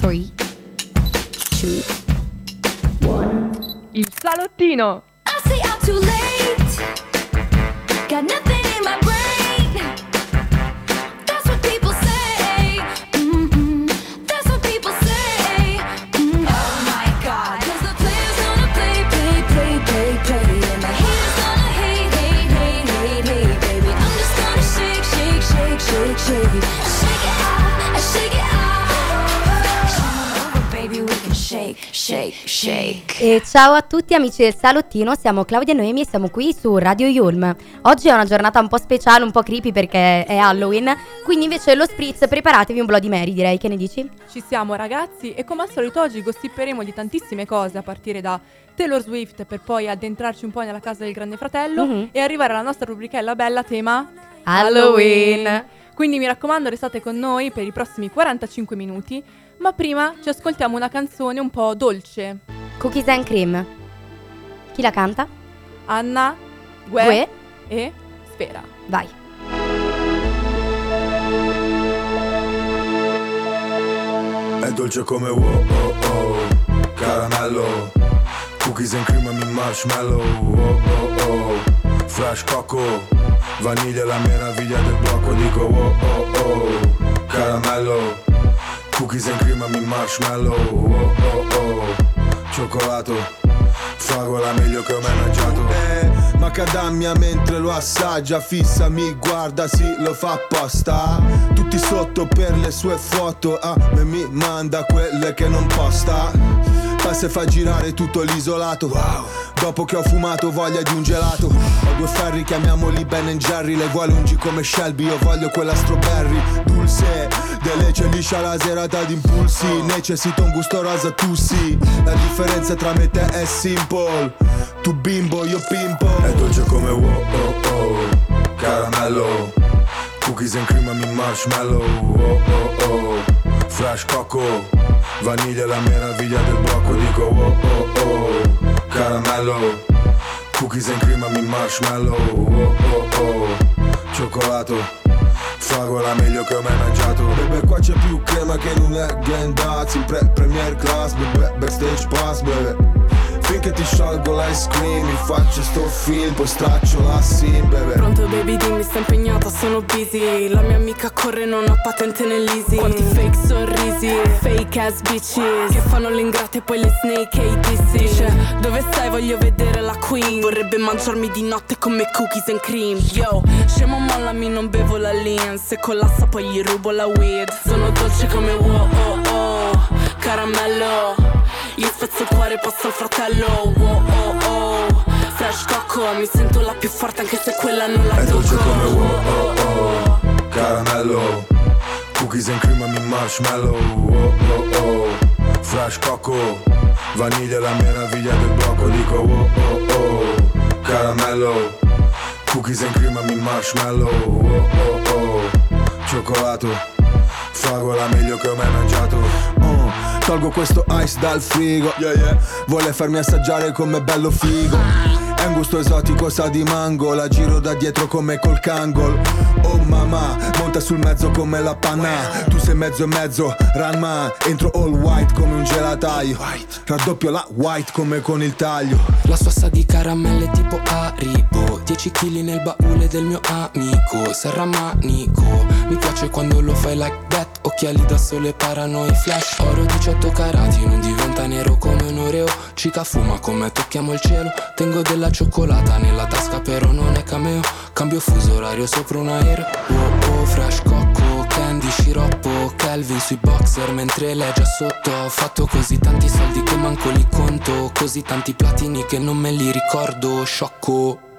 3, 2, 1. Il salottino! I say I'm too late. Got nothing E ciao a tutti amici del salottino, siamo Claudia e Noemi e siamo qui su Radio Yulm. Oggi è una giornata un po' speciale, un po' creepy perché è Halloween, quindi invece lo spritz preparatevi un Bloody Mary direi, che ne dici? Ci siamo ragazzi e come al solito oggi gossiperemo di tantissime cose a partire da Taylor Swift per poi addentrarci un po' nella casa del grande fratello Mhm. e arrivare alla nostra rubrichella bella tema Halloween! Quindi mi raccomando restate con noi per i prossimi 45 minuti, ma prima ci ascoltiamo una canzone un po' dolce. Cookies and Cream. Chi la canta? Anna, Gue, Gue, e Sfera. vai. È dolce come wow oh oh Caramello Cookies and cream e marshmallow oh oh oh Fresh coco Vaniglia la meraviglia del blocco Dico oh oh oh Caramello Cookies and cream e marshmallow oh oh oh Cioccolato. Fragola meglio che ho mai mangiato. Eh, macadamia mentre lo assaggia Fissa, mi guarda, sì, lo fa apposta. Tutti sotto per le sue foto A me mi manda quelle che non posta. Passa e fa girare tutto l'isolato. Dopo che ho fumato voglia di un gelato. Ho due ferri, chiamiamoli Ben Jerry Le vuole lungi come Shelby, io voglio quella strawberry Dulce, delece liscia la serata di impulsi. Necessito un gusto rosa, tu sì. La differenza tra me e te è simple. Tu bimbo, io pimpo. È dolce come wow oh oh. Caramello. Cookies and cream e marshmallow. Oh oh oh. Fresh coco Vaniglia la meraviglia del blocco Dico oh oh oh. Caramello. Cookies and cream e marshmallow. Oh oh oh. Cioccolato Fragola meglio che ho mai mangiato. Bebe qua c'è più crema che in un legendazzi In pre premier class, bebe backstage pass, bebe Finché ti sciolgo l'ice cream Mi faccio sto film, poi straccio la sim, bebe Pronto baby dimmi sto impegnata sono busy. La mia amica corre non ha patente nell'easy. Quanti fake sorrisi Fake ass bitches Che fanno le ingrate e poi le snake e i dissi. Dove stai? Voglio vedere la queen. Vorrebbe mangiarmi di notte come cookies and cream. Yo scemo mollami non bevo la lean. Se collassa poi gli rubo la weed. Sono dolce come wow oh oh Caramello spezzo il cuore passo al fratello. Wow oh oh. Fresh cocco mi sento la più forte anche se quella non la È dolce tocco. come wow oh oh. Caramello Cookies and cream e marshmallow. Oh oh oh. Fresh coco Vaniglia la meraviglia del blocco. Dico oh oh oh. Caramello Cookies and cream e marshmallow. Oh oh oh. Cioccolato. Fragola meglio che ho mai mangiato Tolgo questo ice dal frigo yeah, yeah. Vuole farmi assaggiare come bello figo È un gusto esotico, sa di mango La giro da dietro come col kangol. Oh mamma, monta sul mezzo come la panna. Tu sei mezzo e mezzo, ranma Entro all white come un gelataio. Raddoppio la white come con il taglio. La sua sa di caramelle tipo Haribo. 10 kg nel baule del mio amico. Serra manico Mi piace quando lo fai like that. Occhiali da sole parano i flash. Oro 18 carati Non diventa nero come un oreo. Cica fuma come tocchiamo il cielo. Tengo della cioccolata nella tasca però non è cameo. Cambio fuso orario sopra un aereo. Oh oh fresh cocco Candy sciroppo Kelvin sui boxer Mentre lei già sotto. Ho fatto così tanti soldi che manco li conto. Così tanti platini che non me li ricordo. Sciocco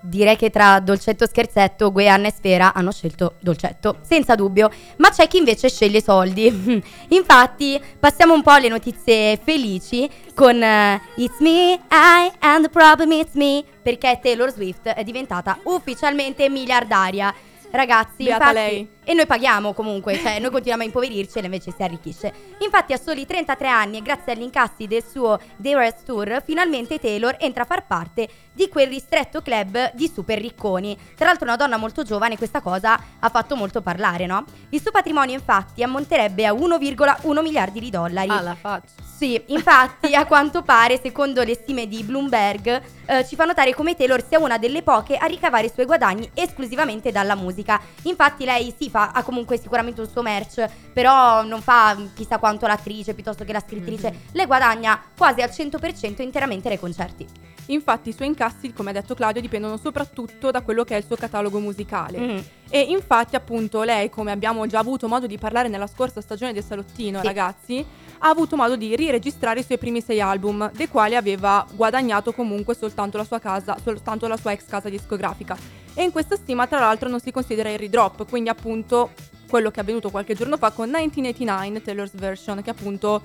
Direi che tra dolcetto e scherzetto, Gue, Anna e Sfera hanno scelto dolcetto, senza dubbio. Ma c'è chi invece sceglie soldi. Infatti, passiamo un po' alle notizie felici con eh, It's me, I and the problem it's me, perché Taylor Swift è diventata ufficialmente miliardaria. Ragazzi, Beata infatti, lei. E noi paghiamo comunque, cioè noi continuiamo a impoverirci e lei invece si arricchisce. Infatti a soli 33 anni e grazie agli incassi del suo The Eras Tour, finalmente Taylor entra a far parte di quel ristretto club di super ricconi. Tra l'altro una donna molto giovane questa cosa ha fatto molto parlare, no? Il suo patrimonio infatti ammonterebbe a 1,1 miliardi di dollari. Alla faccia. Sì, infatti a quanto pare, secondo le stime di Bloomberg, eh, ci fa notare come Taylor sia una delle poche a ricavare i suoi guadagni esclusivamente dalla musica. Infatti lei sì, fa, ha comunque sicuramente un suo merch, però non fa chissà quanto l'attrice piuttosto che la scrittrice. Lei guadagna quasi al 100% interamente dai concerti. Infatti i suoi incassi, come ha detto Claudio, dipendono soprattutto da quello che è il suo catalogo musicale. Mhm. E infatti appunto lei, come abbiamo già avuto modo di parlare nella scorsa stagione del Salottino, Sì. ragazzi, ha avuto modo di riregistrare i suoi primi sei album, dei quali aveva guadagnato comunque soltanto la sua casa, soltanto la sua ex casa discografica. E in questa stima tra l'altro non si considera il ridrop, quindi appunto quello che è avvenuto qualche giorno fa con 1989 Taylor's Version, che appunto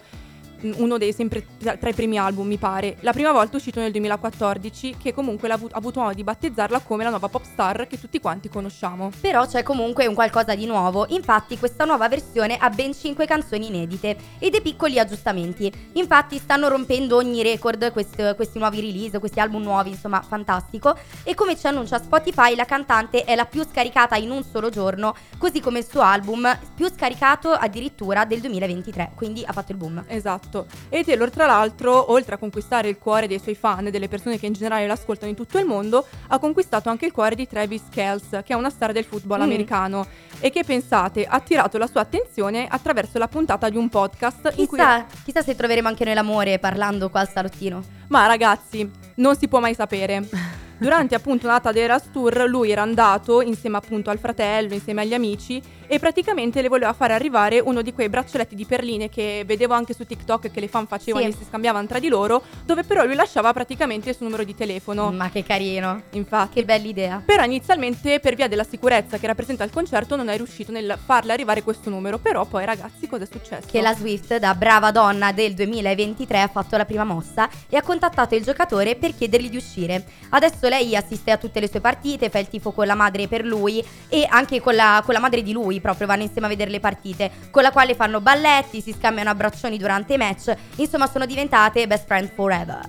uno dei sempre tra i primi album mi pare. La prima volta è uscito nel 2014 che comunque ha avuto modo di battezzarla come la nuova pop star che tutti quanti conosciamo. Però c'è comunque un qualcosa di nuovo, infatti questa nuova versione ha ben 5 canzoni inedite e dei piccoli aggiustamenti. Infatti stanno rompendo ogni record quest- questi nuovi release, questi album nuovi, insomma fantastico. E come ci annuncia Spotify, la cantante è la più scaricata in un solo giorno, così come il suo album più scaricato addirittura del 2023, quindi ha fatto il boom. Esatto. E Taylor, tra l'altro, oltre a conquistare il cuore dei suoi fan e delle persone che in generale l'ascoltano in tutto il mondo, ha conquistato anche il cuore di Travis Kells, che è una star del football Mm. americano e che pensate ha attirato la sua attenzione attraverso la puntata di un podcast in cui Chissà, chissà se troveremo anche noi l'amore parlando qua al salottino. Ma ragazzi, non si può mai sapere. Durante appunto una data dell'Eras Tour lui era andato insieme appunto al fratello, insieme agli amici e praticamente le voleva fare arrivare uno di quei braccialetti di perline che vedevo anche su TikTok che le fan facevano Sì. e si scambiavano tra di loro, dove però lui lasciava praticamente il suo numero di telefono. Ma che carino. Infatti. Che bella idea. Però inizialmente per via della sicurezza che rappresenta il concerto non è riuscito nel farle arrivare questo numero, però poi ragazzi cosa è successo? Che la Swift, da brava donna del 2023, ha fatto la prima mossa e ha contattato il giocatore per chiedergli di uscire. Adesso lei assiste a tutte le sue partite, fa il tifo con la madre per lui e anche con la, con la madre di lui, proprio vanno insieme a vedere le partite, con la quale fanno balletti, si scambiano abbraccioni durante i match, insomma sono diventate best friend forever.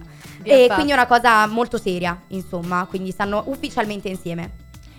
E quindi è una cosa molto seria, insomma, quindi stanno ufficialmente insieme.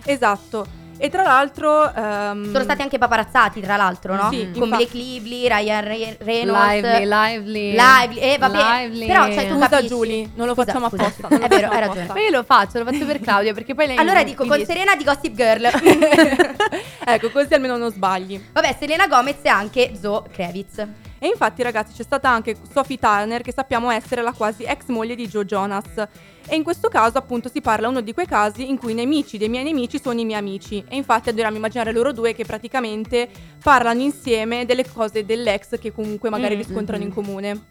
Esatto. E tra l'altro ehm, Sono stati anche paparazzati, tra l'altro, no? Sì, Con. Blake Lively, Ryan Re- Reynolds. Lively, lively. Lively, eh, va bene. Lively. Però, cioè, tu Scusa, capisci. Giulia, non lo Scusa, facciamo scusa. apposta, lo È vero, hai ragione. Ma io lo faccio, lo faccio per Claudia perché poi lei Allora dico con dice- Serena di Gossip Girl. ecco, così almeno non sbagli. Vabbè, Selena Gomez e anche Zoe Kravitz. E infatti, ragazzi, c'è stata anche Sophie Turner, che sappiamo essere la quasi ex moglie di Joe Jonas. E in questo caso, appunto, si parla uno di quei casi in cui i nemici dei miei nemici sono i miei amici. E infatti dobbiamo immaginare loro due che praticamente parlano insieme delle cose dell'ex che comunque magari Mm, riscontrano mm, in comune.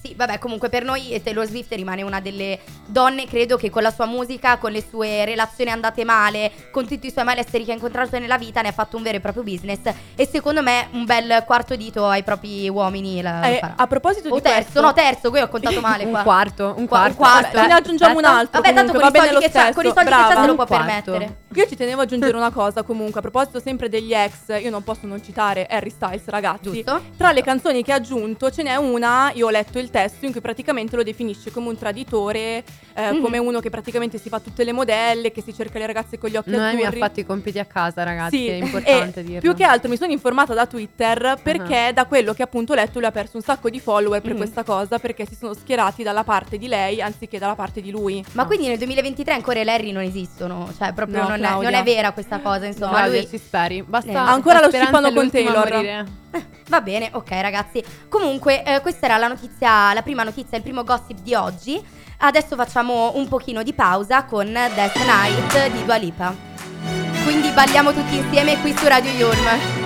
Sì, vabbè, comunque per noi Taylor Swift rimane una delle donne, credo che con la sua musica, con le sue relazioni andate male, con tutti i suoi malesseri che ha incontrato nella vita, ne ha fatto un vero e proprio business. E secondo me un bel quarto dito ai propri uomini la, Eh, a proposito O di terzo, questo, no, terzo, qui ho contato male Un qua. quarto, un Qua- un quarto. quarto, Vabbè, ne aggiungiamo un altro. Vabbè, tanto comunque, con i va soldi che c'ha, con i soldi che c'ha se Brava. lo può quarto. permettere. Io ci tenevo a aggiungere una cosa comunque, a proposito sempre degli ex, io non posso non citare Harry Styles ragazzi. Giusto? Tra le canzoni che ha aggiunto ce n'è una, io ho letto il testo in cui praticamente lo definisce come un traditore, eh, Mhm. come uno che praticamente si fa tutte le modelle, che si cerca le ragazze con gli occhi Noi mi ha azzurri. fatto i compiti a casa, ragazzi, Sì, è importante dirlo. più che altro mi sono informata da Twitter perché da quello che appunto ho letto lui ha perso un sacco di follower per Mhm. questa cosa perché si sono schierati dalla parte di lei anziché dalla parte di lui. Ma quindi nel 2023 ancora i Larry non esistono? Cioè, proprio No, non, è, non è vera questa cosa, insomma. Claudia, lui... ci speri. Basta. Eh, ancora lo è con Taylor. Va bene, ok ragazzi. Comunque, eh, questa era la notizia, la prima notizia, il primo gossip di oggi. Adesso facciamo un pochino di pausa con Death Night di Dua Lipa. Quindi balliamo tutti insieme qui su Radio Yulm.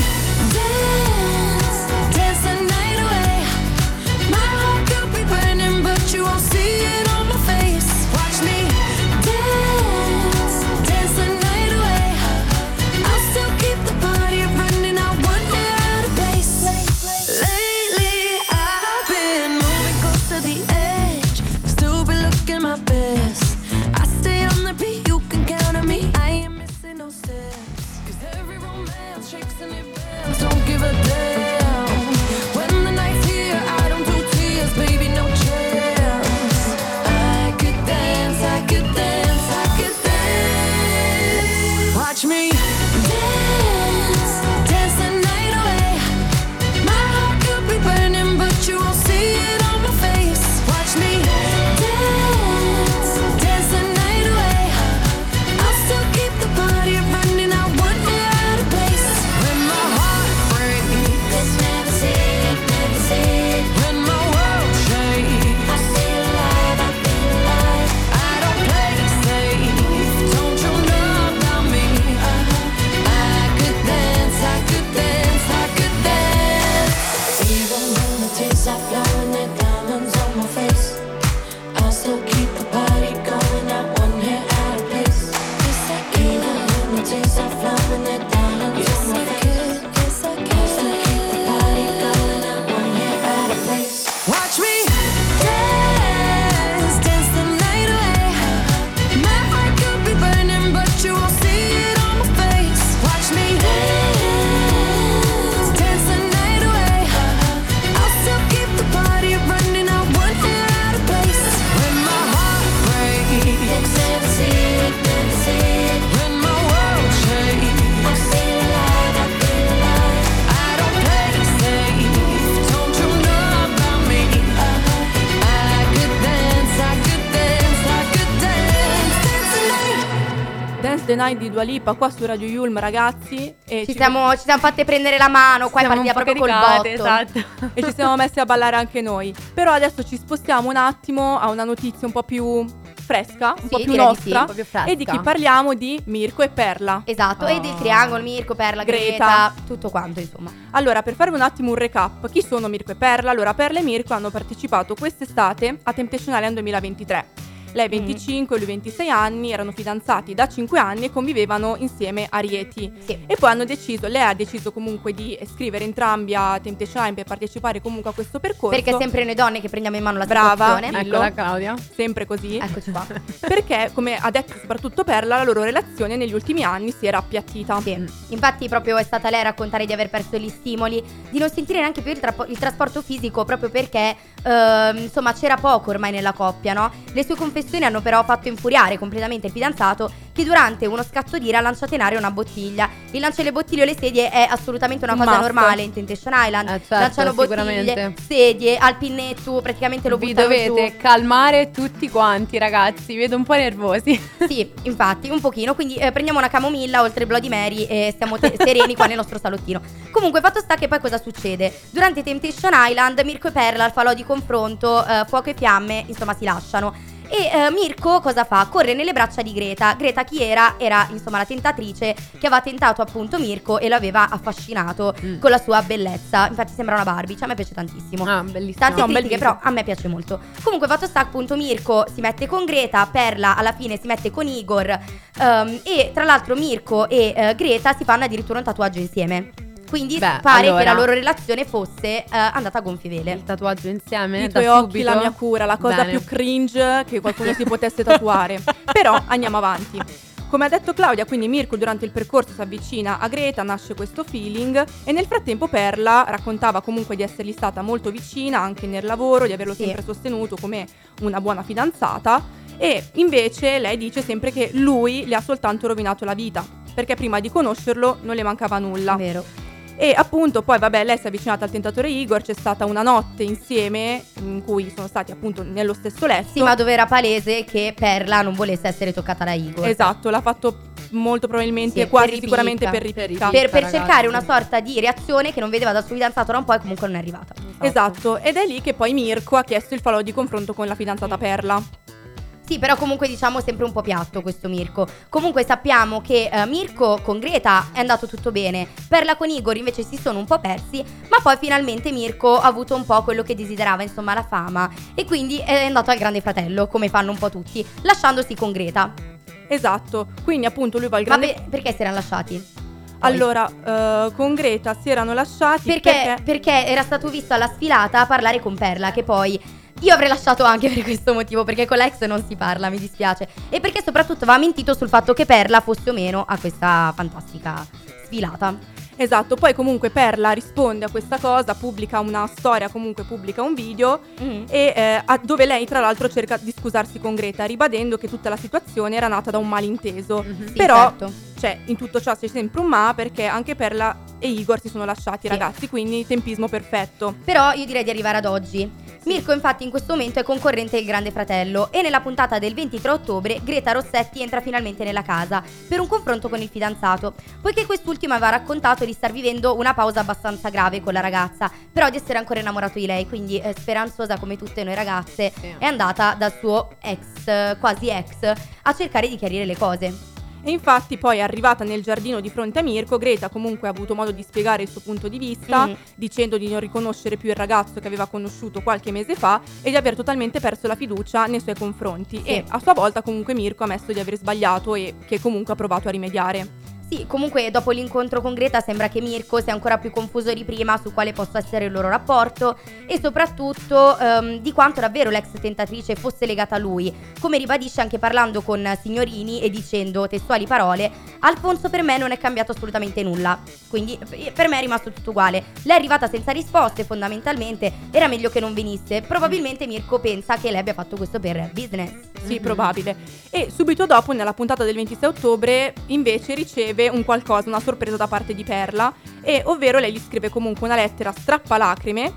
night. Di Dua Lipa qua su Radio Yulm, ragazzi. E Ci siamo, ci siamo fatte prendere la mano, qua partiamo po' proprio col botto. esatto. e ci siamo messi a ballare anche noi. Però adesso ci spostiamo un attimo a una notizia un po' più fresca, un Sì, po' più sì, nostra. un po' più fresca. e di chi parliamo? Di Mirko e Perla. Esatto, e del Oh. triangolo, Mirko, Perla, Greta. Greta, tutto quanto insomma. Allora, per farvi un attimo un recap, chi sono Mirko e Perla? Allora, Perla e Mirko hanno partecipato quest'estate a Temptation Island 2023. Lei 25 e lui 26 anni, erano fidanzati da 5 anni e convivevano insieme a Rieti. Sì. E poi hanno deciso, lei ha deciso comunque di iscrivere entrambi a Temptation per partecipare comunque a questo percorso. Perché è sempre noi donne che prendiamo in mano la Brava. situazione. Dillo. Eccola Claudia. sempre così. Eccoci qua. Perché, come ha detto soprattutto Perla, la loro relazione negli ultimi anni si era appiattita. Sì. Infatti proprio è stata lei a raccontare di aver perso gli stimoli, di non sentire neanche più il, tra- il trasporto fisico proprio perché ehm, insomma c'era poco ormai nella coppia, no? Le sue confessioni hanno però fatto infuriare completamente il fidanzato che durante uno scatto d'ira ha lanciato in aria una bottiglia. Il lancio delle bottiglie o le sedie è assolutamente una Un cosa must. normale in Temptation Island. Eh, certo, Lanciano bottiglie, sedie, al pinnetto, praticamente lo Vi buttano dovete giù. calmare tutti quanti, ragazzi. Vi vedo un po' nervosi. Sì, infatti, un pochino. Quindi eh, prendiamo una camomilla oltre Bloody Mary e stiamo te- sereni qua nel nostro salottino. Comunque, fatto sta che poi cosa succede? Durante Temptation Island, Mirko e Perla al falò di confronto, eh, fuoco e fiamme, insomma, si lasciano. E eh, Mirko cosa fa? Corre nelle braccia di Greta. Greta chi era? Era insomma la tentatrice che aveva tentato appunto Mirko e lo aveva affascinato Mm. con la sua bellezza. Infatti sembra una Barbie, cioè a me piace tantissimo. Ah, bellissimo. Tante No, critiche, però a me piace molto. Comunque, fatto sta, appunto, Mirko si mette con Greta, Perla alla fine si mette con Igor. ehm, e tra l'altro, Mirko e eh, Greta si fanno addirittura un tatuaggio insieme. Quindi Beh, pare allora- che la loro relazione fosse eh, andata a gonfie vele. Il tatuaggio insieme. I tuoi occhi, subito. la mia cura, la cosa Bene. più cringe che qualcuno si potesse tatuare. Però andiamo avanti. Come ha detto Claudia, quindi Mirko durante il percorso si avvicina a Greta, nasce questo feeling e nel frattempo Perla raccontava comunque di essergli stata molto vicina anche nel lavoro, di averlo Sì. sempre sostenuto come una buona fidanzata e invece lei dice sempre che lui le ha soltanto rovinato la vita perché prima di conoscerlo non le mancava nulla. Vero. E appunto poi vabbè lei si è avvicinata al tentatore Igor, c'è stata una notte insieme in cui sono stati appunto nello stesso letto. Sì, ma dove era palese che Perla non volesse essere toccata da Igor. Esatto, l'ha fatto molto probabilmente, Sì, quasi per sicuramente per ripicca. Per, per ragazzi. cercare una sorta di reazione che non vedeva dal suo fidanzato da un po' e comunque non è arrivata. Esatto, ed è lì che poi Mirko ha chiesto il falò di confronto con la fidanzata Perla. Sì, però comunque diciamo sempre un po' piatto questo Mirko. Comunque sappiamo che eh, Mirko con Greta è andato tutto bene, Perla con Igor invece si sono un po' persi, ma poi finalmente Mirko ha avuto un po' quello che desiderava, insomma la fama, e quindi è andato al grande fratello, come fanno un po' tutti, lasciandosi con Greta. Esatto, quindi appunto lui va al Ma grande... per- perché si erano lasciati? Allora, eh, con Greta si erano lasciati Perché, perché era stato visto alla sfilata a parlare con Perla, che poi io avrei lasciato anche per questo motivo, perché con l'ex non si parla, mi dispiace. E perché soprattutto aveva mentito sul fatto che Perla fosse o meno a questa fantastica sfilata. Esatto, poi comunque Perla risponde a questa cosa, pubblica una storia, comunque pubblica un video Mhm. e eh, a- dove lei tra l'altro cerca di scusarsi con Greta, ribadendo che tutta la situazione era nata da un malinteso. Sì, Però certo. cioè in tutto ciò c'è sempre un ma perché anche Perla e Igor si sono lasciati Sì. ragazzi, quindi tempismo perfetto. Però io direi di arrivare ad oggi. Mirko infatti in questo momento è concorrente del Grande Fratello e nella puntata del 23 ottobre Greta Rossetti entra finalmente nella casa per un confronto con il fidanzato, poiché quest'ultimo aveva raccontato di star vivendo una pausa abbastanza grave con la ragazza, però di essere ancora innamorato di lei, quindi eh, speranzosa come tutte noi ragazze Sì. è andata dal suo ex, quasi ex, a cercare di chiarire le cose. E infatti poi arrivata nel giardino di fronte a Mirko, Greta comunque ha avuto modo di spiegare il suo punto di vista, Mhm. dicendo di non riconoscere più il ragazzo che aveva conosciuto qualche mese fa e di aver totalmente perso la fiducia nei suoi confronti. E a sua volta comunque Mirko ha ammesso di aver sbagliato e che comunque ha provato a rimediare. Sì, comunque dopo l'incontro con Greta sembra che Mirko sia ancora più confuso di prima su quale possa essere il loro rapporto e soprattutto ehm, di quanto davvero l'ex tentatrice fosse legata a lui, come ribadisce anche parlando con Signorini e dicendo testuali parole, Alfonso per me non è cambiato assolutamente nulla, quindi eh, per me è rimasto tutto uguale. Lei è arrivata senza risposte fondamentalmente, era meglio che non venisse, probabilmente Mirko pensa che lei abbia fatto questo per business. Sì, probabile. E subito dopo, nella puntata del 26 ottobre, invece riceve un qualcosa, una sorpresa da parte di Perla, e ovvero lei gli scrive comunque una lettera strappalacrime.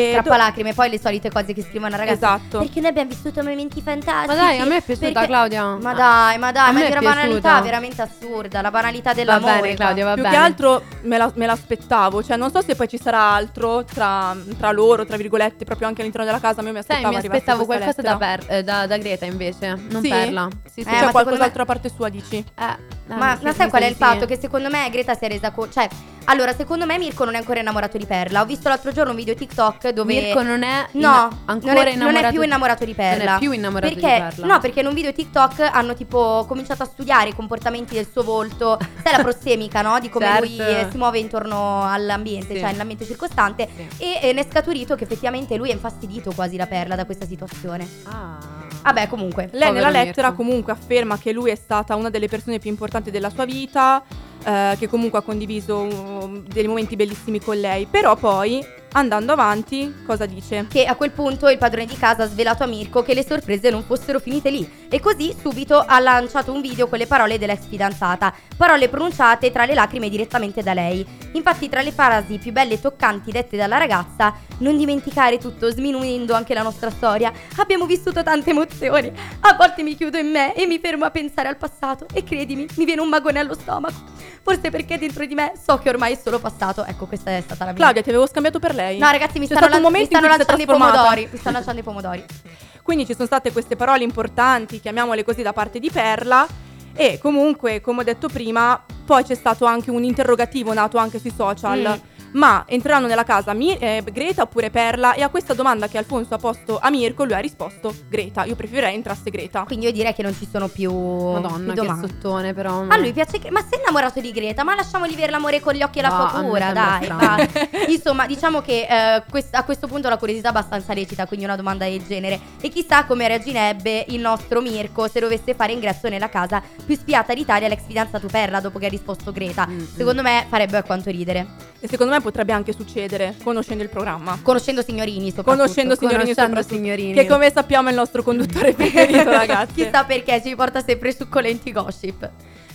E do- Trappalacrime, poi le solite cose che scrivono una ragazza. Esatto. Perché noi abbiamo vissuto momenti fantastici. Ma dai, a me è piaciuta Perché- Claudia. Ma dai, ma dai, A ma è una banalità veramente assurda. La banalità Va dell'amore. bene, Claudia, va Più bene. che altro me, la- me l'aspettavo, cioè non so se poi ci sarà altro tra, tra loro, tra virgolette, proprio anche all'interno della casa. Ma io mi aspettavo mi arrivasse aspettavo qualcosa da, per- eh, da, da Greta invece, non Sì? Perla. Sì, sì. Eh, C'è ma secondo qualcos'altro me- a parte sua, dici? Eh, eh, Ma, sì, ma sì, sai qual è sì, il sì. fatto? Che secondo me Greta si è resa conto. Cioè, allora, secondo me Mirko non è ancora innamorato di Perla. Ho visto l'altro giorno un video TikTok dove. Mirko non è No, ancora non è, innamorato non è più di- innamorato di Perla. Non è più innamorato perché, di Perla. No, perché in un video TikTok hanno tipo cominciato a studiare i comportamenti del suo volto. Sai la prossemica, no? Di come lui Certo. eh, si muove intorno all'ambiente, Sì. cioè nell'ambiente circostante. Sì. E eh, ne è scaturito che effettivamente lui è infastidito quasi da Perla da questa situazione. Ah. Vabbè, comunque. Lei nella lettera Mirko. comunque afferma che lui è stata una delle persone più importanti della sua vita, eh, che comunque ha condiviso um, dei momenti bellissimi con lei, però poi andando avanti cosa dice? Che a quel punto il padrone di casa ha svelato a Mirko che le sorprese non fossero finite lì e così subito ha lanciato un video con le parole dell'ex fidanzata, parole pronunciate tra le lacrime direttamente da lei. Infatti tra le frasi più belle e toccanti dette dalla ragazza, non dimenticare tutto sminuendo anche la nostra storia, abbiamo vissuto tante emozioni, a volte mi chiudo in me e mi fermo a pensare al passato e credimi, mi viene un magone allo stomaco, forse perché dentro di me so che ormai è solo passato, ecco questa è stata la mia. Claudia, ti avevo scambiato per lei. No ragazzi mi C'è stanno, lan- mi stanno lanciando i pomodori, mi stanno lanciando i pomodori. Quindi ci sono state queste parole importanti, chiamiamole così, da parte di Perla. E comunque, come ho detto prima, poi c'è stato anche un interrogativo nato anche sui social. Mm. Ma entreranno nella casa Mi- eh, Greta oppure Perla? E a questa domanda che Alfonso ha posto a Mirko, lui ha risposto Greta. Io preferirei entrasse Greta. Quindi io direi che non ci sono più, Madonna, più che domande. sottone però. A lui piace che... Ma sei innamorato di Greta? Ma lasciamogli vedere l'amore con gli occhi e la No, sua a me cura, sembra dai. dai. Insomma, diciamo che eh, quest- a questo punto la curiosità è abbastanza lecita, quindi una domanda del genere. E chissà come reagirebbe il nostro Mirko se dovesse fare ingresso nella casa più spiata d'Italia l'ex fidanzato Perla dopo che ha risposto Greta. Mm, Secondo me farebbe alquanto ridere. E secondo me potrebbe anche succedere, conoscendo il programma. Conoscendo signorini, soprattutto. Conoscendo signorini Conoscendo soprattutto, signorini. Che come sappiamo è il nostro conduttore preferito, ragazzi. Chissà perché ci porta sempre succolenti gossip.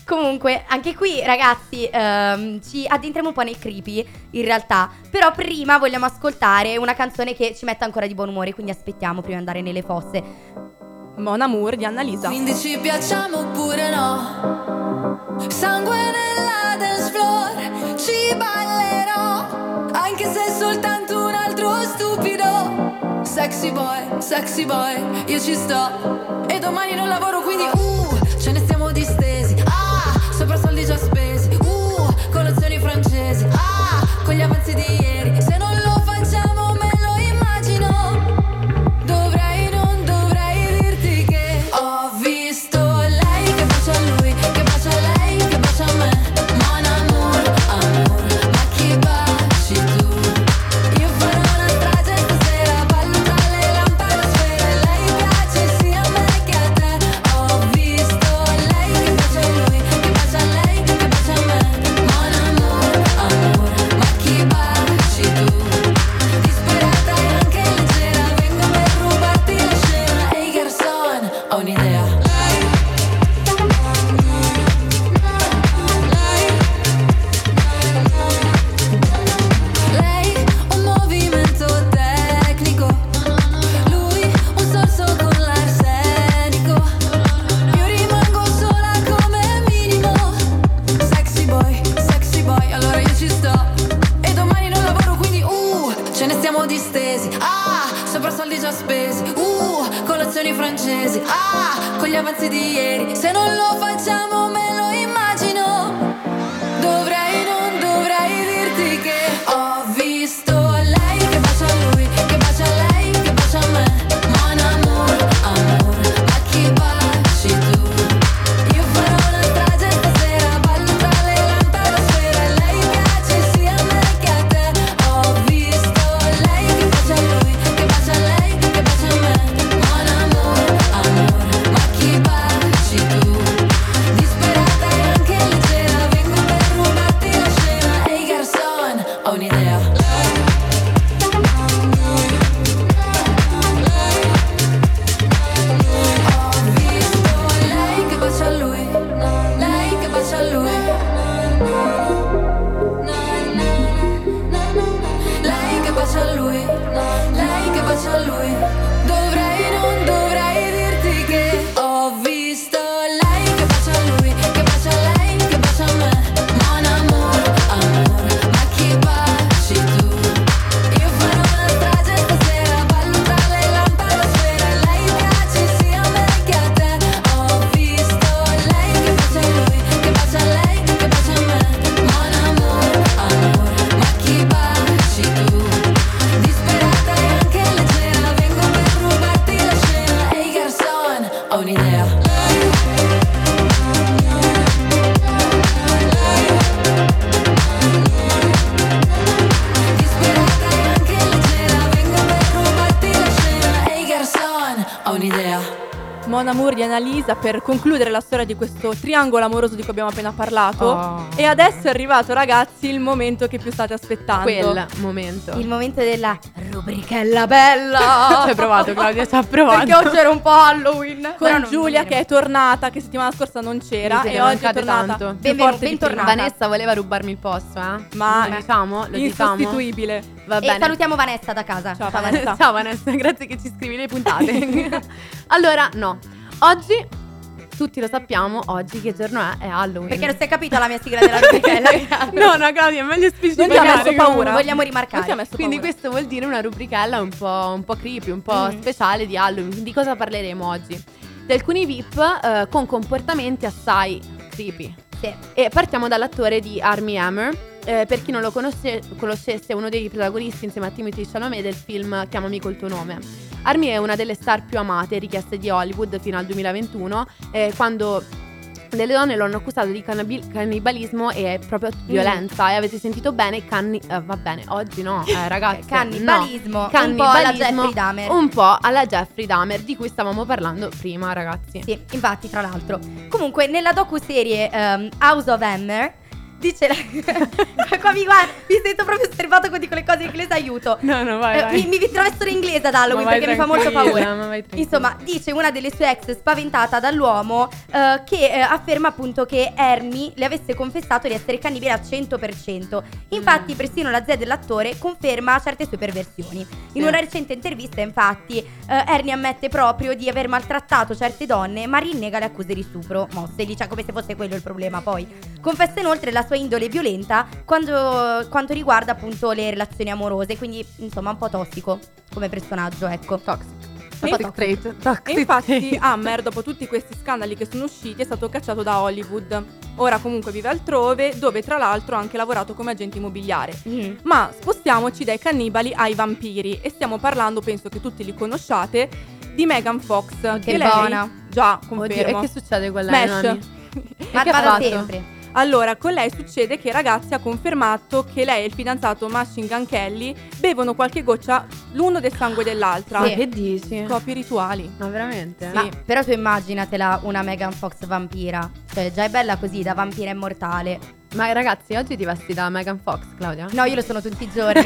Comunque, anche qui, ragazzi, ehm, ci addentriamo un po' nel creepy, in realtà. Però prima vogliamo ascoltare una canzone che ci metta ancora di buon umore, quindi aspettiamo prima di andare nelle fosse. Mon Amour di Annalisa. Quindi ci piacciamo oppure no? Sangue nella dance floor, ci ballerò. Anche se è soltanto un altro stupido. Sexy boy, sexy boy, io ci sto. E domani non lavoro quindi, uh, romanzi di ieri. Se non lo facciamo Annalisa per concludere la storia di questo triangolo amoroso di cui abbiamo appena parlato. Oh. E adesso è arrivato, ragazzi, il momento che più state aspettando. Quel momento. Il momento della rubrichella bella. Ci hai provato, Claudia, ci ha provato. Perché oggi era un po' Halloween. Con Giulia che è tornata, che settimana scorsa non c'era e oggi è tornata. tanto. bentornata. Vanessa voleva rubarmi il posto, eh? Ma lo diciamo? Lo diciamo? insostituibile. Va E bene. salutiamo Vanessa da casa. Ciao, Vanessa. Ciao Vanessa, grazie che ci scrivi le puntate. allora, no. Oggi, tutti lo sappiamo, oggi che giorno è? È Halloween. Perché non si è capito la mia sigla della rubrichella. no, no, Claudia, è meglio Non ti ha specificare. messo paura? Vogliamo Non ti ha rimarcare. messo Quindi paura. questo vuol dire una rubrichella un po', un po' creepy, un po' Mhm. speciale di Halloween. Di cosa parleremo oggi? Di alcuni VIP eh, con comportamenti assai creepy. Sì. E partiamo dall'attore di Armie Hammer. Eh, per chi non lo conosce- conoscesse, è uno dei protagonisti insieme a Timothy Chalamet del film Chiamami col tuo nome. Armie è una delle star più amate richieste di Hollywood fino al 2021, eh, quando delle donne lo hanno accusato di cannabi- cannibalismo e proprio violenza. E avete sentito bene? Canni- eh, va bene, oggi no, eh, ragazzi. Cannibalismo, no. un po' alla Cannibalismo, Jeffrey Dahmer. Un po' alla Jeffrey Dahmer, di cui stavamo parlando prima, ragazzi. Sì, infatti, tra l'altro. Comunque, nella docu-serie ehm, House of Hammer, dice la... Qua mi guarda, mi sento proprio osservato con quelle cose in inglese, aiuto. No, no, vai, Eh, vai. mi, mi in inglese ad Halloween perché mi fa molto paura. Insomma, dice una delle sue ex spaventata dall'uomo eh, che eh, afferma appunto che Ermi le avesse confessato di essere cannibale al 100%. Infatti, persino la zia dell'attore conferma certe sue perversioni. In Sì. una recente intervista, infatti, eh, Ernie ammette proprio di aver maltrattato certe donne, ma rinnega le accuse di stupro mosse, dice come se fosse quello il problema poi. Confessa inoltre la sua indole violenta quando, quanto riguarda appunto le relazioni amorose, quindi insomma un po' tossico come personaggio, ecco. Toxic. Toxic trait. Toxic E infatti. Hammer, dopo tutti questi scandali che sono usciti, è stato cacciato da Hollywood. Ora comunque vive altrove, dove tra l'altro ha anche lavorato come agente immobiliare. Mhm. Ma spostiamoci dai cannibali ai vampiri e stiamo parlando, penso che tutti li conosciate, di Megan Fox. Che lei- buona. Già, Oddio, confermo. e che succede con lei, Smash. Nani? Ma che ha vada fatto? sempre. Allora, con lei succede che ragazzi ha confermato che lei e il fidanzato Machine Gun Kelly bevono qualche goccia l'uno del sangue dell'altra. Ma Sì. che dici? Scopi rituali. Ma veramente? Sì. Ma però tu immaginatela una Megan Fox vampira. Cioè, già è bella così, da vampira immortale. Ma ragazzi, oggi ti vesti da Megan Fox, Claudia? No, io lo sono tutti i giorni.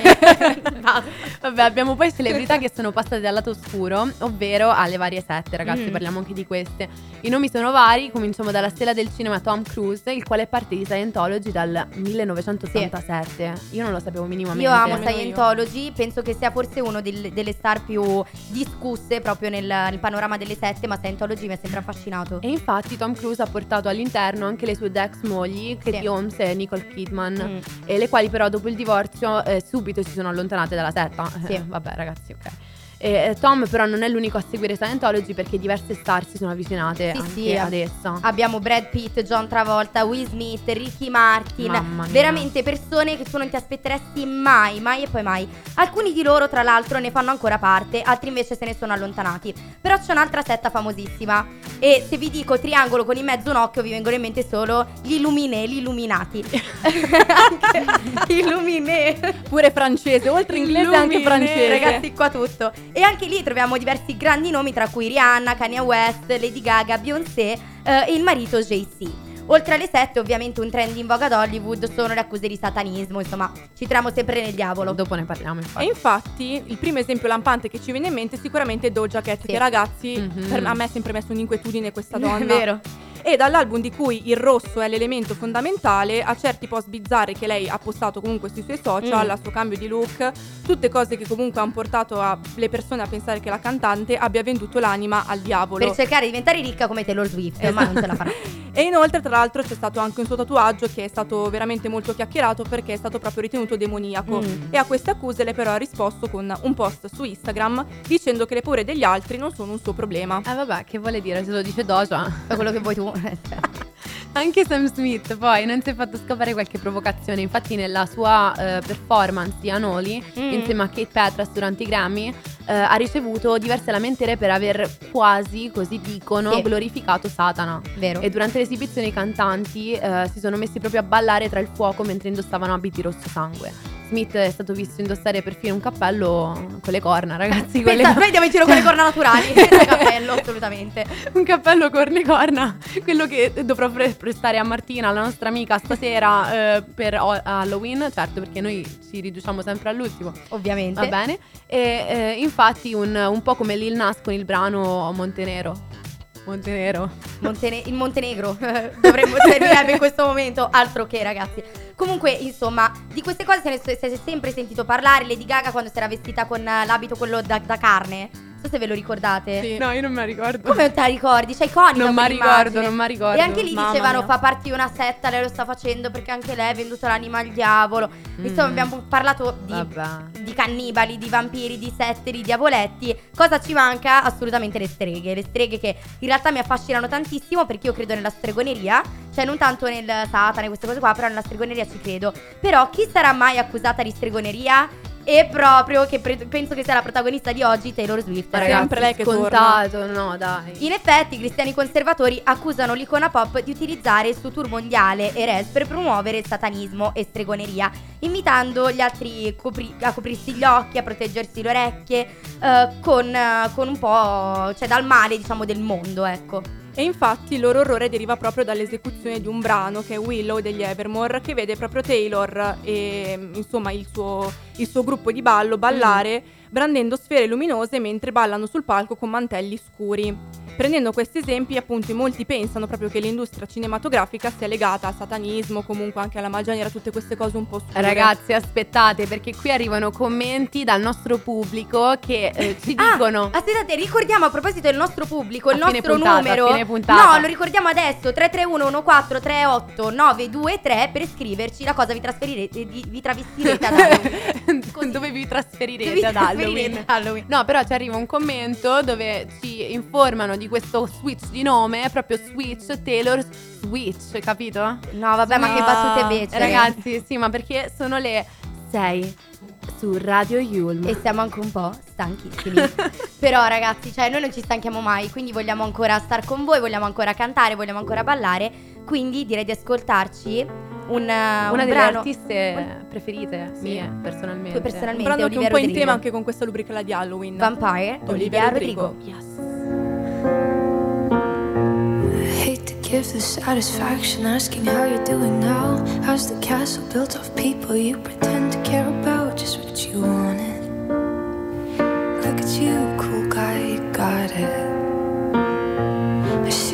Vabbè, abbiamo poi celebrità che sono passate dal lato oscuro, ovvero alle varie sette, ragazzi, Mm. parliamo anche di queste. I nomi sono vari, cominciamo dalla stella del cinema Tom Cruise, il quale è parte di Scientology dal 1987. Io non lo sapevo minimamente. Io amo. Scientology, penso che sia forse uno del- delle star più discusse proprio nel, nel panorama delle sette, ma Scientology mi ha sempre affascinato. E infatti Tom Cruise ha portato all'interno anche le sue ex mogli, Katie Sì. Holmes e Nicole Kidman, Mm. e le quali però dopo il divorzio eh, subito si sono allontanate dalla setta. Sì. Eh, vabbè ragazzi, ok. E, Tom però non è l'unico a seguire Scientology perché diverse star si sono avvicinate Sì, anche sì, ad essa. Abbiamo Brad Pitt, John Travolta, Will Smith, Ricky Martin. Veramente persone che tu non ti aspetteresti mai, mai e poi mai. Alcuni di loro, tra l'altro, ne fanno ancora parte, altri invece se ne sono allontanati. Però c'è un'altra setta famosissima. E se vi dico triangolo con in mezzo un occhio, vi vengono in mente solo gli Illuminé, gli illuminati. Anche Illuminé. Pure francese, oltre inglese anche francese. Ragazzi, qua tutto. E anche lì troviamo diversi grandi nomi, tra cui Rihanna, Kanye West, Lady Gaga, Beyoncé eh, e il marito Jay-Z. Oltre alle sette, ovviamente un trend in voga ad Hollywood sono le accuse di satanismo, insomma, ci troviamo sempre nel diavolo. Dopo ne parliamo E infatti. infatti il primo esempio lampante che ci viene in mente è sicuramente Doja Cat, Sì. che ragazzi Mhm. per- a me ha sempre messo un'inquietudine questa donna. È vero. E dall'album di cui il rosso è l'elemento fondamentale a certi post bizzarri che lei ha postato comunque sui suoi social, Mm. al suo cambio di look, tutte cose che comunque hanno portato a- le persone a pensare che la cantante abbia venduto l'anima al diavolo. Per cercare di diventare ricca come Taylor Swift, ma non ce la farà. E inoltre, tra l'altro, c'è stato anche un suo tatuaggio che è stato veramente molto chiacchierato perché è stato proprio ritenuto demoniaco. Mm. E a queste accuse lei però ha risposto con un post su Instagram dicendo che le paure degli altri non sono un suo problema. Eh vabbè, che vuole dire? Se lo dice Doja. Fa quello che vuoi tu. Anche Sam Smith poi non si è fatto scappare qualche provocazione. Infatti, nella sua eh, performance di Anoli, Mm. insieme a Kate Petras durante i Grammy, eh, ha ricevuto diverse lamentere per aver quasi, così dicono, Sì. glorificato Satana. Vero. E durante l'esibizione i cantanti eh, si sono messi proprio a ballare tra il fuoco mentre indossavano abiti rosso sangue. Smith è stato visto indossare perfino un cappello con le corna, ragazzi. con le- Pensa, noi andiamo in giro con le corna naturali, senza cappello, assolutamente. un cappello corne corna, quello che dovrò pre- prestare a Martina, la nostra amica, stasera eh, per Halloween, certo perché noi ci riduciamo sempre all'ultimo, Ovviamente. va bene? E eh, infatti un, un po' come Lil Nas con il brano Montenero. Montenero. Montene- il Montenegro dovremmo servirebbe in questo momento, altro che ragazzi. Comunque, insomma, di queste cose se ne si è sempre sentito parlare. Lady Gaga quando si era vestita con l'abito quello da, da carne. So se ve lo ricordate. Sì. No, io non me la ricordo. Come non te la ricordi? C'è iconica Non mi quell'immagine. ricordo, non mi ricordo. E anche lì Mamma dicevano mia. fa parte di una setta, lei lo sta facendo perché anche lei ha venduto l'anima al diavolo. Insomma, Mm. abbiamo parlato di, di cannibali, di vampiri, di sette, di diavoletti. Cosa ci manca? Assolutamente le streghe. Le streghe che in realtà mi affascinano tantissimo perché io credo nella stregoneria. Cioè, non tanto nel satana e queste cose qua, però nella stregoneria ci credo. Però chi sarà mai accusata di stregoneria? E proprio che pre- penso che sia la protagonista di oggi, Taylor Swift. Ma ragazzi. sempre lei che scontato, no, dai. In effetti, i cristiani conservatori accusano l'icona pop di utilizzare il suo tour mondiale Eres per promuovere satanismo e stregoneria, invitando gli altri copri- a coprirsi gli occhi, a proteggersi le orecchie, eh, con, con un po', cioè dal male, diciamo, del mondo, ecco. E infatti il loro orrore deriva proprio dall'esecuzione di un brano che è Willow degli Evermore che vede proprio Taylor e insomma il suo, il suo gruppo di ballo ballare brandendo sfere luminose mentre ballano sul palco con mantelli scuri. Prendendo questi esempi, appunto, in molti pensano proprio che l'industria cinematografica sia legata al satanismo, comunque anche alla magia nera, tutte queste cose un po' scure. Ragazzi, aspettate perché qui arrivano commenti dal nostro pubblico che eh, ci Ah, dicono aspettate, ricordiamo a proposito del nostro pubblico, il nostro puntata, numero. No, lo ricordiamo adesso: 331 1438 923 per scriverci la cosa vi trasferirete, vi, vi travestirete ad Halloween. Così. dove vi trasferirete Vi ad Halloween. ad Halloween. No, però ci arriva un commento dove ci informano di questo switch di nome, proprio switch Taylor Switch, capito? No, vabbè, ma che battute becere. Ragazzi, sì, ma perché sono le 6 su Radio Yulm. E siamo anche un po' stanchissimi. Però, ragazzi, cioè, noi non ci stanchiamo mai. Quindi vogliamo ancora star con voi, vogliamo ancora cantare, vogliamo ancora ballare. Quindi direi di ascoltarci un, Una un delle brano. artiste preferite Sì. mie, personalmente. Tu Un personalmente, brano che è un po' in tema anche con questa rubrica di Halloween. Vampire, Olivia Olivia Rodrigo. Rodrigo. Yes. I hate to give the satisfaction asking how you're doing now. How's the castle built of people you pretend to care about? Just what you wanted. Look at you, cool guy, you got it.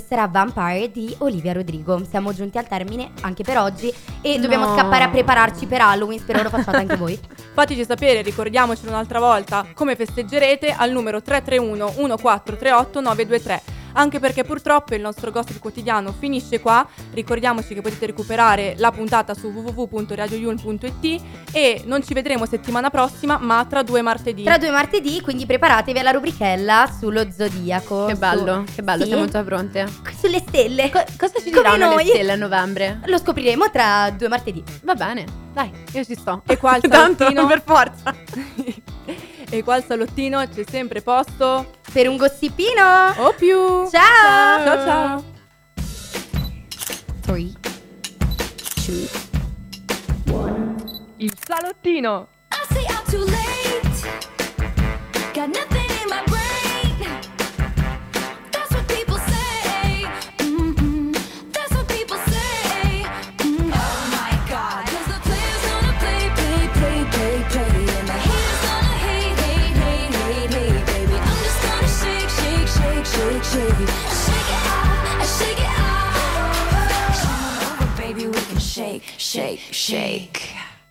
questa era Vampire di Olivia Rodrigo. Siamo giunti al termine anche per oggi e No. dobbiamo scappare a prepararci per Halloween. Spero lo facciate anche voi. Fateci sapere, ricordiamocelo un'altra volta, come festeggerete al numero 331 1438 923. Anche perché purtroppo il nostro gossip quotidiano finisce qua. Ricordiamoci che potete recuperare la puntata su www.radioyulm.it e non ci vedremo settimana prossima, ma tra due martedì. Tra due martedì, quindi preparatevi alla rubrichella sullo zodiaco. Che bello, Su- che bello, Sì, siamo già pronte. Sulle stelle. Co- cosa ci Come diranno noi. le stelle a novembre? Lo scopriremo tra due martedì. Va bene, dai, io ci sto. E qua il Tanto, salottino per forza. e qua al salottino c'è sempre posto Per un gossipino. o più. Ciao. Ciao ciao. 3, 2, Il salottino. I say I'm too late. Got nothing shake, shake.